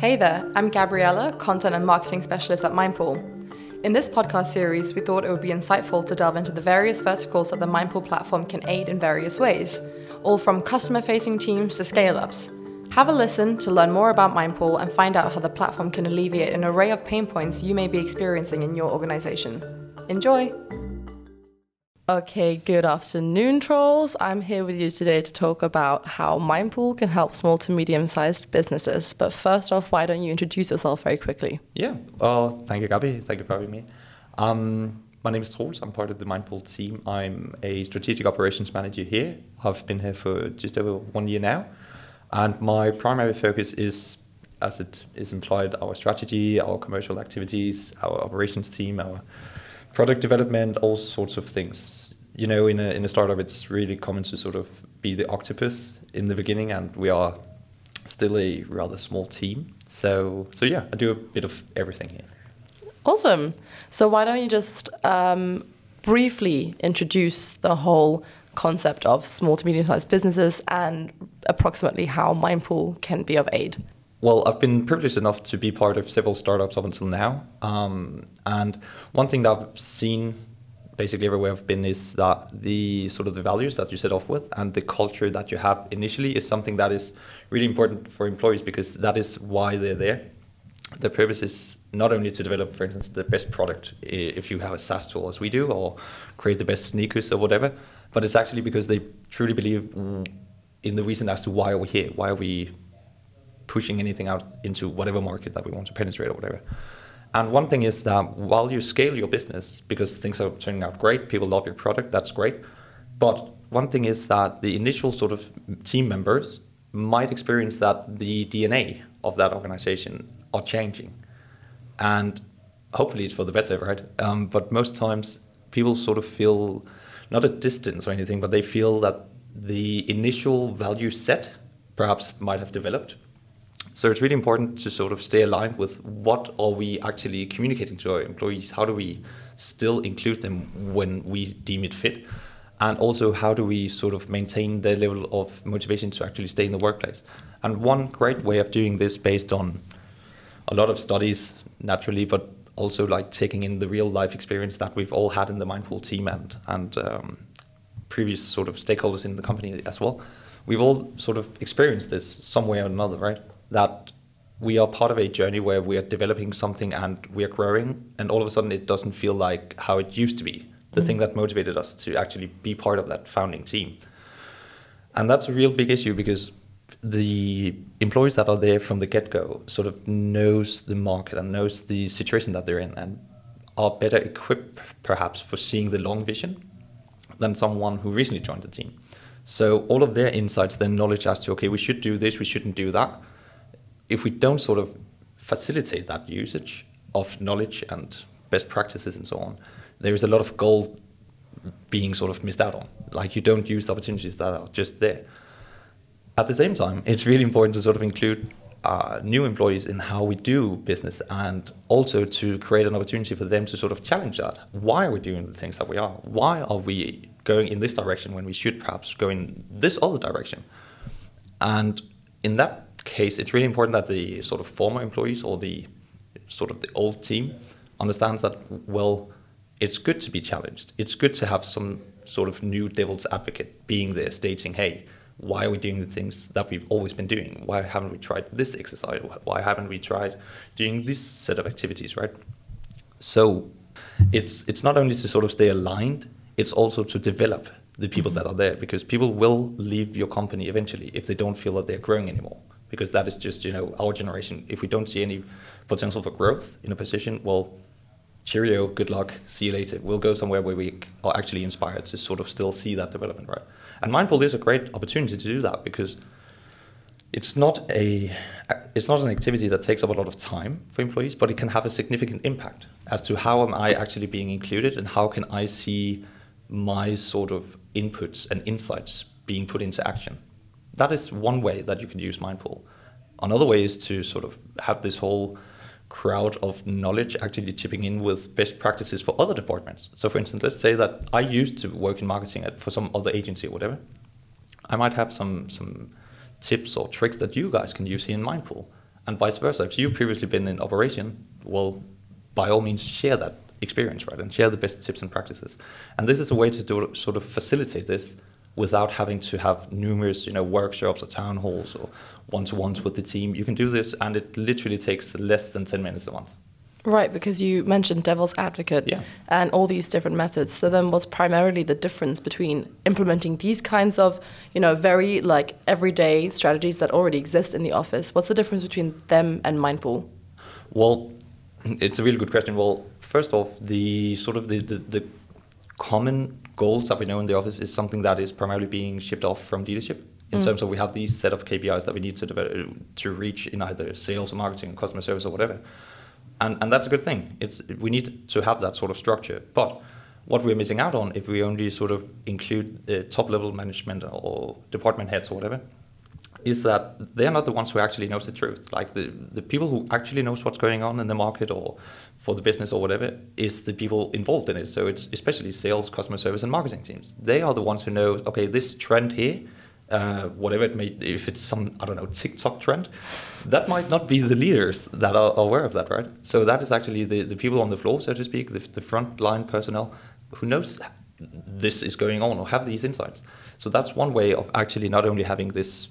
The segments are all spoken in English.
Hey there, I'm Gabriella, content and marketing specialist at Mindpool. In this podcast series, we thought it would be insightful to delve into the various verticals that the Mindpool platform can aid in various ways, all from customer facing teams to scale ups. Have a listen to learn more about Mindpool and find out how the platform can alleviate an array of pain points you may be experiencing in your organization. Enjoy! Okay, good afternoon, Troels. I'm here with you today to talk about how Mindpool can help small to medium sized businesses. But first off, why don't you introduce yourself very quickly? Yeah, well, thank you, Gabby. Thank you for having me. Um, my name is Troels. I'm part of the Mindpool team. I'm a strategic operations manager here. I've been here for just over one year now. And my primary focus is, as it is implied, our strategy, our commercial activities, our operations team, our product development, all sorts of things you know, in a in a startup, it's really common to sort of be the octopus in the beginning, and we are still a rather small team. So so yeah, I do a bit of everything here. Awesome. So why don't you just um, briefly introduce the whole concept of small to medium sized businesses and approximately how Mindpool can be of aid? Well, I've been privileged enough to be part of several startups up until now. Um, and one thing that I've seen basically everywhere I've been is that the sort of the values that you set off with and the culture that you have initially is something that is really important for employees because that is why they're there. The purpose is not only to develop, for instance, the best product if you have a SaaS tool as we do, or create the best sneakers or whatever, but it's actually because they truly believe in the reason as to why are we here, why are we pushing anything out into whatever market that we want to penetrate or whatever. And one thing is that while you scale your business, because things are turning out great, people love your product, that's great. But one thing is that the initial sort of team members might experience that the DNA of that organization are changing. And hopefully it's for the better, right? Um, but most times people sort of feel not a distance or anything, but they feel that the initial value set perhaps might have developed so it's really important to sort of stay aligned with what are we actually communicating to our employees? How do we still include them when we deem it fit? And also, how do we sort of maintain their level of motivation to actually stay in the workplace? And one great way of doing this, based on a lot of studies, naturally, but also like taking in the real life experience that we've all had in the Mindpool team and and um, previous sort of stakeholders in the company as well. We've all sort of experienced this some way or another, right? That we are part of a journey where we are developing something and we are growing, and all of a sudden it doesn't feel like how it used to be. The mm. thing that motivated us to actually be part of that founding team. And that's a real big issue because the employees that are there from the get-go sort of knows the market and knows the situation that they're in and are better equipped perhaps for seeing the long vision than someone who recently joined the team. So all of their insights, their knowledge as to okay, we should do this, we shouldn't do that, if we don't sort of facilitate that usage of knowledge and best practices and so on, there is a lot of gold being sort of missed out on. Like you don't use the opportunities that are just there. At the same time, it's really important to sort of include uh, new employees in how we do business and also to create an opportunity for them to sort of challenge that. Why are we doing the things that we are? Why are we going in this direction when we should perhaps go in this other direction? And in that case, it's really important that the sort of former employees or the sort of the old team understands that well, it's good to be challenged. It's good to have some sort of new devil's advocate being there, stating, "Hey, why are we doing the things that we've always been doing? Why haven't we tried this exercise? Why haven't we tried doing this set of activities?" Right. So, it's it's not only to sort of stay aligned; it's also to develop the people mm-hmm. that are there because people will leave your company eventually if they don't feel that they're growing anymore because that is just you know our generation. If we don't see any potential for growth in a position, well, cheerio, good luck, see you later. We'll go somewhere where we are actually inspired to sort of still see that development, right? And Mindpool is a great opportunity to do that because it's not a it's not an activity that takes up a lot of time for employees, but it can have a significant impact as to how am I actually being included and how can I see my sort of inputs and insights being put into action that is one way that you can use Mindpool. Another way is to sort of have this whole crowd of knowledge actually chipping in with best practices for other departments. So, for instance, let's say that I used to work in marketing at, for some other agency or whatever. I might have some some tips or tricks that you guys can use here in Mindpool. and vice versa. If you've previously been in operation, well, by all means, share that experience, right, and share the best tips and practices. And this is a way to do, sort of facilitate this without having to have numerous, you know, workshops or town halls or one-to-ones with the team. You can do this, and it literally takes less than ten minutes a month. Right, because you mentioned devil's advocate Yeah. and all these different methods. So then what's primarily the difference between implementing these kinds of, you know, very like everyday strategies that already exist in the office? What's the difference between them and Mindpool? Well, it's a really good question. Well, first off, the sort of the, the, the common goals that we know in the office is something that is primarily being shipped off from dealership. In mm. terms of we have these set of KPIs that we need to develop, to reach in either sales or marketing, customer service or whatever, and and that's a good thing. It's we need to have that sort of structure. But what we're missing out on if we only sort of include the top level management or department heads or whatever, is that they're not the ones who actually knows the truth. Like the, the people who actually knows what's going on in the market or for the business or whatever is the people involved in it. So it's especially sales, customer service, and marketing teams. They are the ones who know. Okay, this trend here, uh, whatever it may, if it's some I don't know TikTok trend, that might not be the leaders that are aware of that, right? So that is actually the, the people on the floor, so to speak, the, the front line personnel who knows this is going on or have these insights. So that's one way of actually not only having this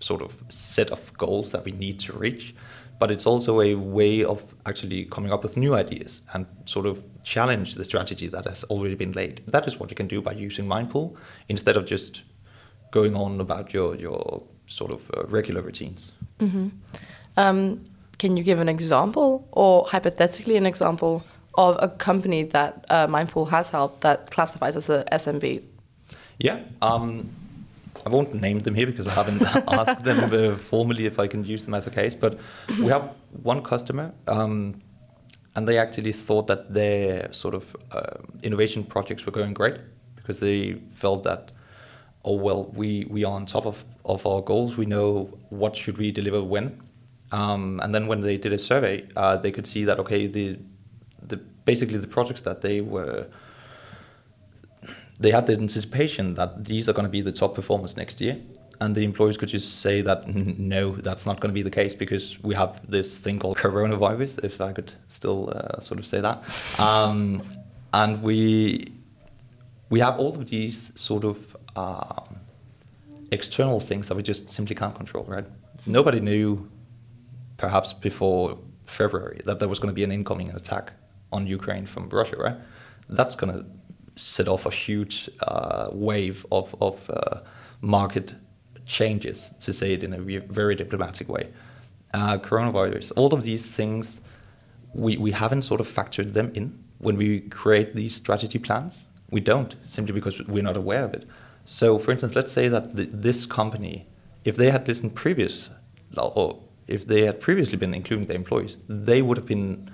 sort of set of goals that we need to reach, but it's also a way of actually coming up with new ideas and sort of challenge the strategy that has already been laid. That is what you can do by using Mindpool instead of just going on about your your sort of uh, regular routines. Um, can you give an example or hypothetically an example of a company that uh, Mindpool has helped that classifies as a SMB? Yeah. Um, I won't name them here because I haven't asked them uh, formally if I can use them as a case. But we have one customer, um, and they actually thought that their sort of uh, innovation projects were going great because they felt that, oh well, we we are on top of of our goals. We know what should we deliver when. Um, and then when they did a survey, uh, they could see that okay, the the basically the projects that they were they had the anticipation that these are going to be the top performers next year. And the employees could just say that no, that's not going to be the case because we have this thing called coronavirus, if I could still uh, sort of say that. Um, and we we have all of these sort of um, external things that we just simply can't control, right? Nobody knew, perhaps before February, that there was going to be an incoming attack on Ukraine from Russia, right? That's going to set off a huge uh, wave of, of uh, market changes, to say it in a very diplomatic way. Uh, coronavirus, all of these things, we, we haven't sort of factored them in when we create these strategy plans. We don't, simply because we're not aware of it. So, for instance, let's say that th this company, if they had listened previous, or if they had previously been including their employees, they would have been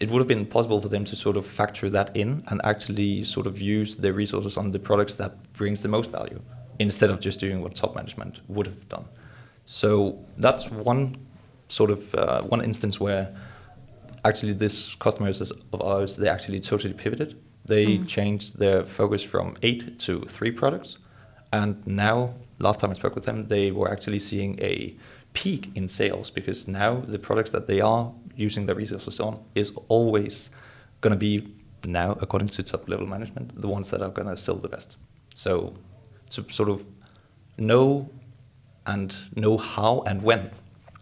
it would have been possible for them to sort of factor that in and actually sort of use their resources on the products that brings the most value instead of just doing what top management would have done. So that's one sort of uh, one instance where actually this customers of ours they actually totally pivoted. They changed their focus from eight to three products, and now last time I spoke with them, they were actually seeing a peak in sales because now the products that they are using their resources on is always going to be now, according to top level management, the ones that are going to sell the best. So to sort of know and know how and when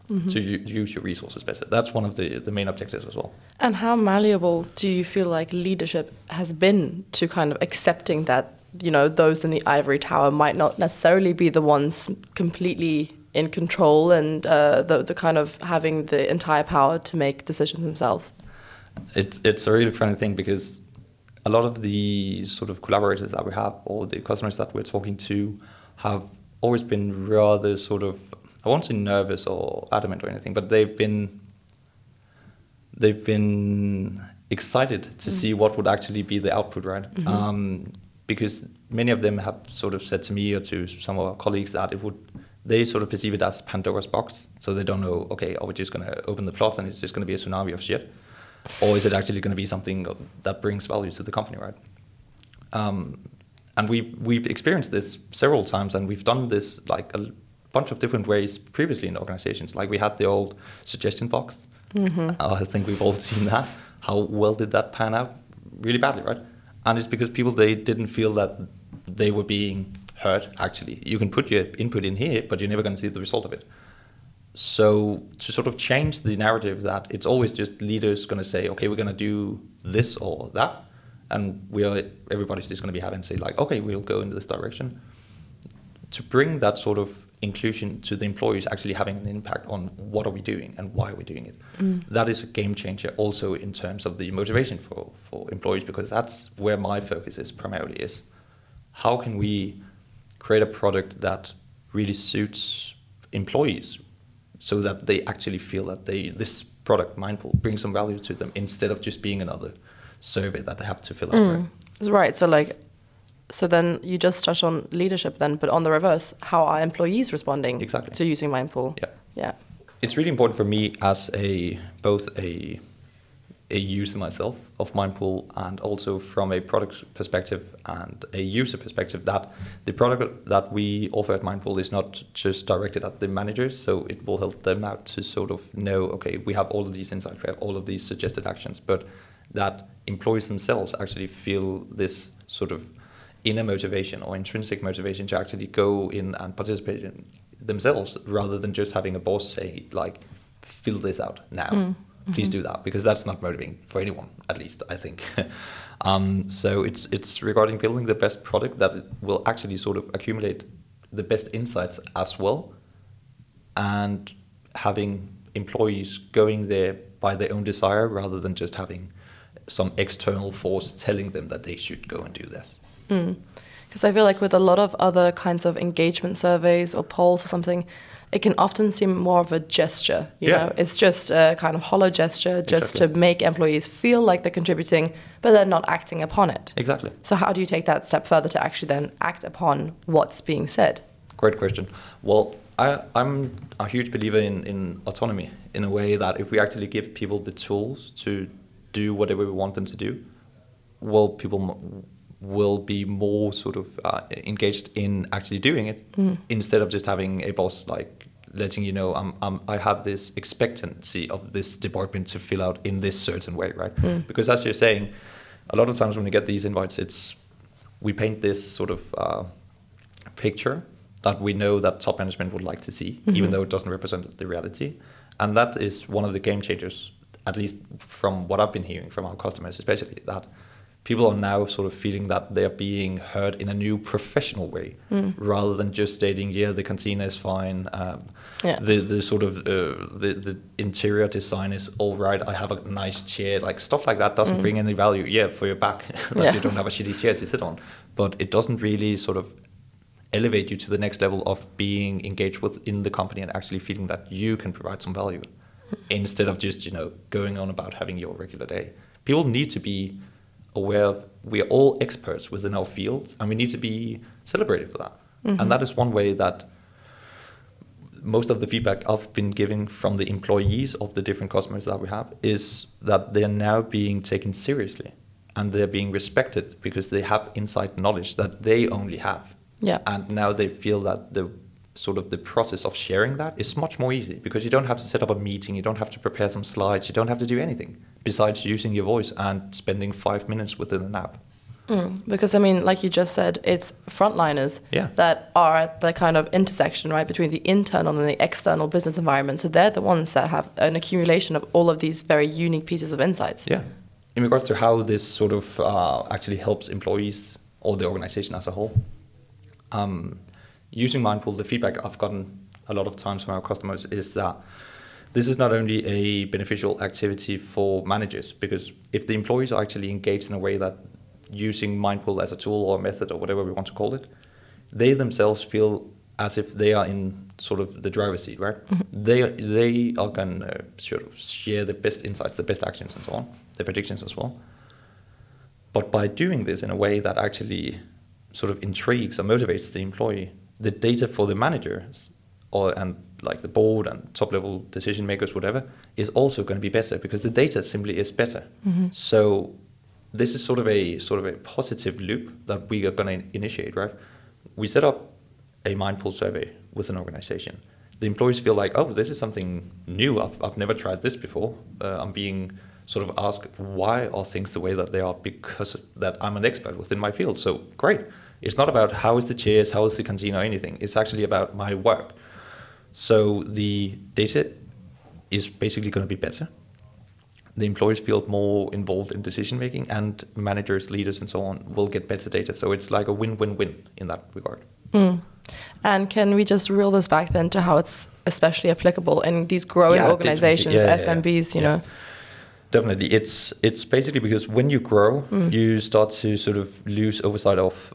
mm-hmm. to u- use your resources better. That's one of the, the main objectives as well. And how malleable do you feel like leadership has been to kind of accepting that, you know, those in the ivory tower might not necessarily be the ones completely in control and uh, the, the kind of having the entire power to make decisions themselves? It's it's a really funny thing because a lot of the sort of collaborators that we have or the customers that we're talking to have always been rather sort of I won't say nervous or adamant or anything, but they've been they've been excited to see what would actually be the output, right? Um, because many of them have sort of said to me or to some of our colleagues that it would they sort of perceive it as Pandora's box, so they don't know. Okay, are we just going to open the plot and it's just going to be a tsunami of shit, or is it actually going to be something that brings value to the company, right? Um, and we've we've experienced this several times, and we've done this like a bunch of different ways previously in organizations. Like we had the old suggestion box. Mm-hmm. Uh, I think we've all seen that. How well did that pan out? Really badly, right? And it's because people they didn't feel that they were being heard. Actually, you can put your input in here, but you're never going to see the result of it. So to sort of change the narrative that it's always just leaders going to say, okay, we're going to do this or that, and we are everybody's just going to be having to say like, okay, we'll go in this direction. To bring that sort of inclusion to the employees actually having an impact on what are we doing and why are we doing it. Mm. That is a game changer also in terms of the motivation for, for employees because that's where my focus is primarily is how can we create a product that really suits employees so that they actually feel that they this product Mindpool brings some value to them instead of just being another survey that they have to fill out right? Mm. Right. So like, so then you just touched on leadership then, but on the reverse, how are employees responding Exactly. to using Mindpool? yeah Yeah. it's really important for me as a both a a user myself of Mindpool and also from a product perspective and a user perspective that the product that we offer at Mindpool is not just directed at the managers, so it will help them out to sort of know, okay, we have all of these insights, we have all of these suggested actions, but that employees themselves actually feel this sort of inner motivation or intrinsic motivation to actually go in and participate in themselves rather than just having a boss say like fill this out now mm. Please do that because that's not motivating for anyone at least i think. Um, so it's it's regarding building the best product that will actually sort of accumulate the best insights as well and having employees going there by their own desire rather than just having some external force telling them that they should go and do this. Because I feel like with a lot of other kinds of engagement surveys or polls or something, it can often seem more of a gesture. You Yeah. know, it's just a kind of hollow gesture, just to make employees feel like they're contributing, but they're not acting upon it. exactly So how do you take that step further to actually then act upon what's being said? Great question. Well, I, I'm a huge believer in, in autonomy in a way that if we actually give people the tools to do whatever we want them to do, well, people will be more sort of uh, engaged in actually doing it instead of just having a boss like letting you know I'm, I'm, I have this expectancy of this department to fill out in this certain way, right? Because as you're saying, a lot of times when we get these invites, it's we paint this sort of uh, picture that we know that top management would like to see, even though it doesn't represent the reality. And that is one of the game changers, at least from what I've been hearing from our customers, especially that people are now sort of feeling that they are being heard in a new professional way, rather than just stating, "Yeah, the cantina is fine." Um, Yeah. The the sort of uh, the the interior design is all right. I have a nice chair, like stuff like that doesn't bring any value. Yeah, for your back, that Yeah. you don't have a shitty chair to sit on, but it doesn't really sort of elevate you to the next level of being engaged within the company and actually feeling that you can provide some value instead of just you know going on about having your regular day people need to be aware of we are all experts within our field and we need to be celebrated for that and mm-hmm. that is one way that most of the feedback I've been giving from the employees of the different customers that we have is that they're now being taken seriously and they're being respected because they have inside knowledge that they only have. Yeah. And now they feel that the sort of the process of sharing that is much more easy because you don't have to set up a meeting, you don't have to prepare some slides, you don't have to do anything besides using your voice and spending five minutes within an app. Mm, because I mean, like you just said, it's frontliners Yeah. that are at the kind of intersection, right, between the internal and the external business environment. So they're the ones that have an accumulation of all of these very unique pieces of insights. Yeah. In regards to how this sort of uh, actually helps employees or the organization as a whole, um, using Mindpool, the feedback I've gotten a lot of times from our customers is that this is not only a beneficial activity for managers, because if the employees are actually engaged in a way that using Mindpool as a tool or method or whatever we want to call it, they themselves feel as if they are in sort of the driver's seat, right? Mm-hmm. They they are going to sort of share the best insights, the best actions, and so on, the predictions as well. But by doing this in a way that actually sort of intrigues or motivates the employee, the data for the managers or and like the board and top level decision makers, whatever, is also going to be better because the data simply is better. So this is sort of a sort of a positive loop that we are going to initiate, right? We set up a Mindpool survey with an organization. The employees feel like, oh, this is something new. I've, I've never tried this before. Uh, I'm being sort of asked, why are things the way that they are because that I'm an expert within my field. So great. It's not about how is the chairs, how is the canteen or anything. It's actually about my work. So the data is basically going to be better. The employees feel more involved in decision making, and managers, leaders, and so on will get better data. So it's like a win-win-win in that regard. Mm. And can we just reel this back then to how it's especially applicable in these growing Yeah, organizations. Yeah, yeah, yeah. SMBs, you know? Definitely, it's it's basically because when you grow, Mm. you start to sort of lose oversight of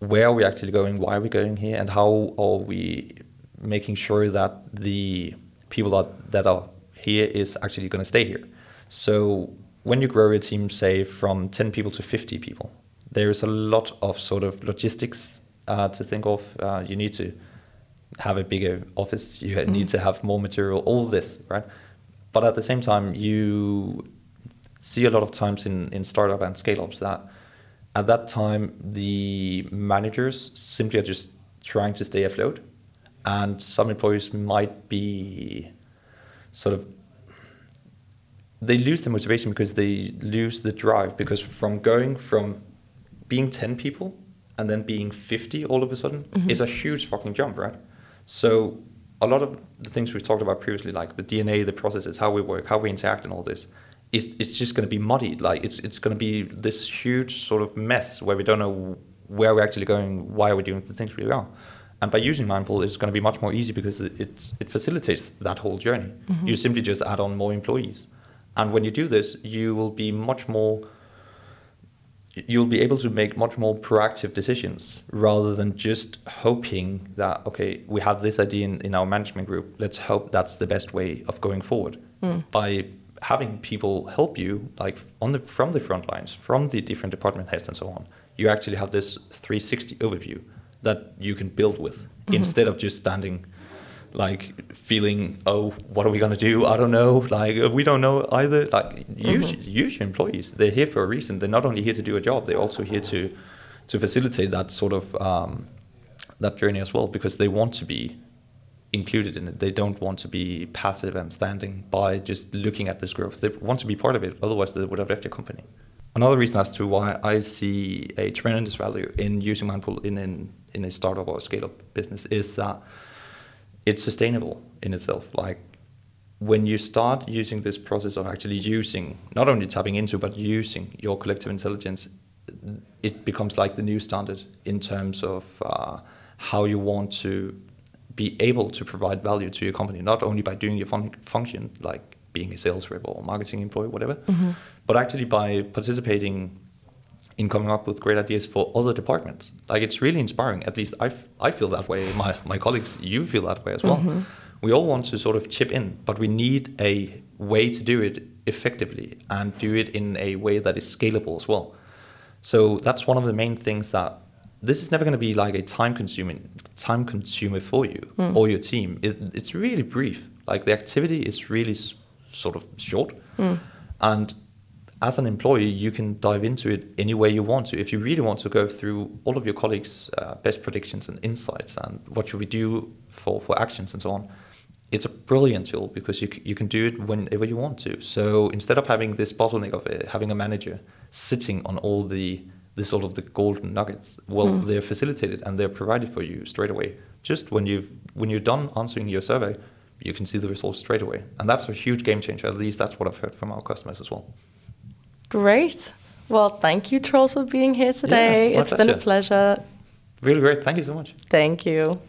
where are we actually going, why are we going here, and how are we making sure that the people that that are here is actually going to stay here. So when you grow your team, say from ten people to fifty people, there is a lot of sort of logistics uh, to think of. Uh, you need to have a bigger office. You need to have more material. All this, right? But at the same time, you see a lot of times in, in startup and scale ups that at that time the managers simply are just trying to stay afloat, and some employees might be sort of they lose the motivation because they lose the drive because from going from being 10 people and then being 50 all of a sudden mm-hmm. is a huge fucking jump right? So a lot of the things we've talked about previously like the dna the processes how we work how we interact and all this is it's just going to be muddied. Like it's it's going to be this huge sort of mess where we don't know where we're actually going why are we doing the things we are. And by using Mindpool it's going to be much more easy because it, it's, it facilitates that whole journey. Mm-hmm. You simply just add on more employees. And when you do this, you will be much more you'll be able to make much more proactive decisions rather than just hoping that okay we have this idea in, in our management group let's hope that's the best way of going forward. Mm. By having people help you like on the from the front lines from the different department heads and so on you actually have this 360 overview that you can build with instead of just standing like feeling oh what are we going to do? I don't know. Like we don't know either. Like use use your employees. They're here for a reason. They're not only here to do a job they're also here to to facilitate that sort of um, that journey as well because they want to be included in it. They don't want to be passive and standing by just looking at this growth. They want to be part of it otherwise they would have left your company. Another reason as to why i see a tremendous value in using Mindpool in in, in a startup or scale up business is that it's sustainable in itself. Like when you start using this process of actually using, not only tapping into, but using your collective intelligence, it becomes like the new standard in terms of uh, how you want to be able to provide value to your company, not only by doing your fun- function, like being a sales rep or marketing employee, whatever, mm-hmm. but actually by participating in coming up with great ideas for other departments. Like it's really inspiring. At least I, f- I feel that way. My, my colleagues, you feel that way as well. Mm-hmm. We all want to sort of chip in, but we need a way to do it effectively and do it in a way that is scalable as well. So that's one of the main things that this is never going to be like a time consuming time consumer for you or your team. It, it's really brief. Like the activity is really s- sort of short, and as an employee, you can dive into it any way you want to. If you really want to go through all of your colleagues' uh, best predictions and insights and what should we do for, for actions and so on, it's a brilliant tool because you, c- you can do it whenever you want to. So instead of having this bottleneck of uh, having a manager sitting on all the, the sort of the golden nuggets, well, mm. they're facilitated and they're provided for you straight away. Just when you've when you're done answering your survey, you can see the results straight away, and that's a huge game changer. At least that's what I've heard from our customers as well. Great. Well, thank you, Troels, for being here today. my it's been a pleasure. Really great. Thank you so much. Thank you.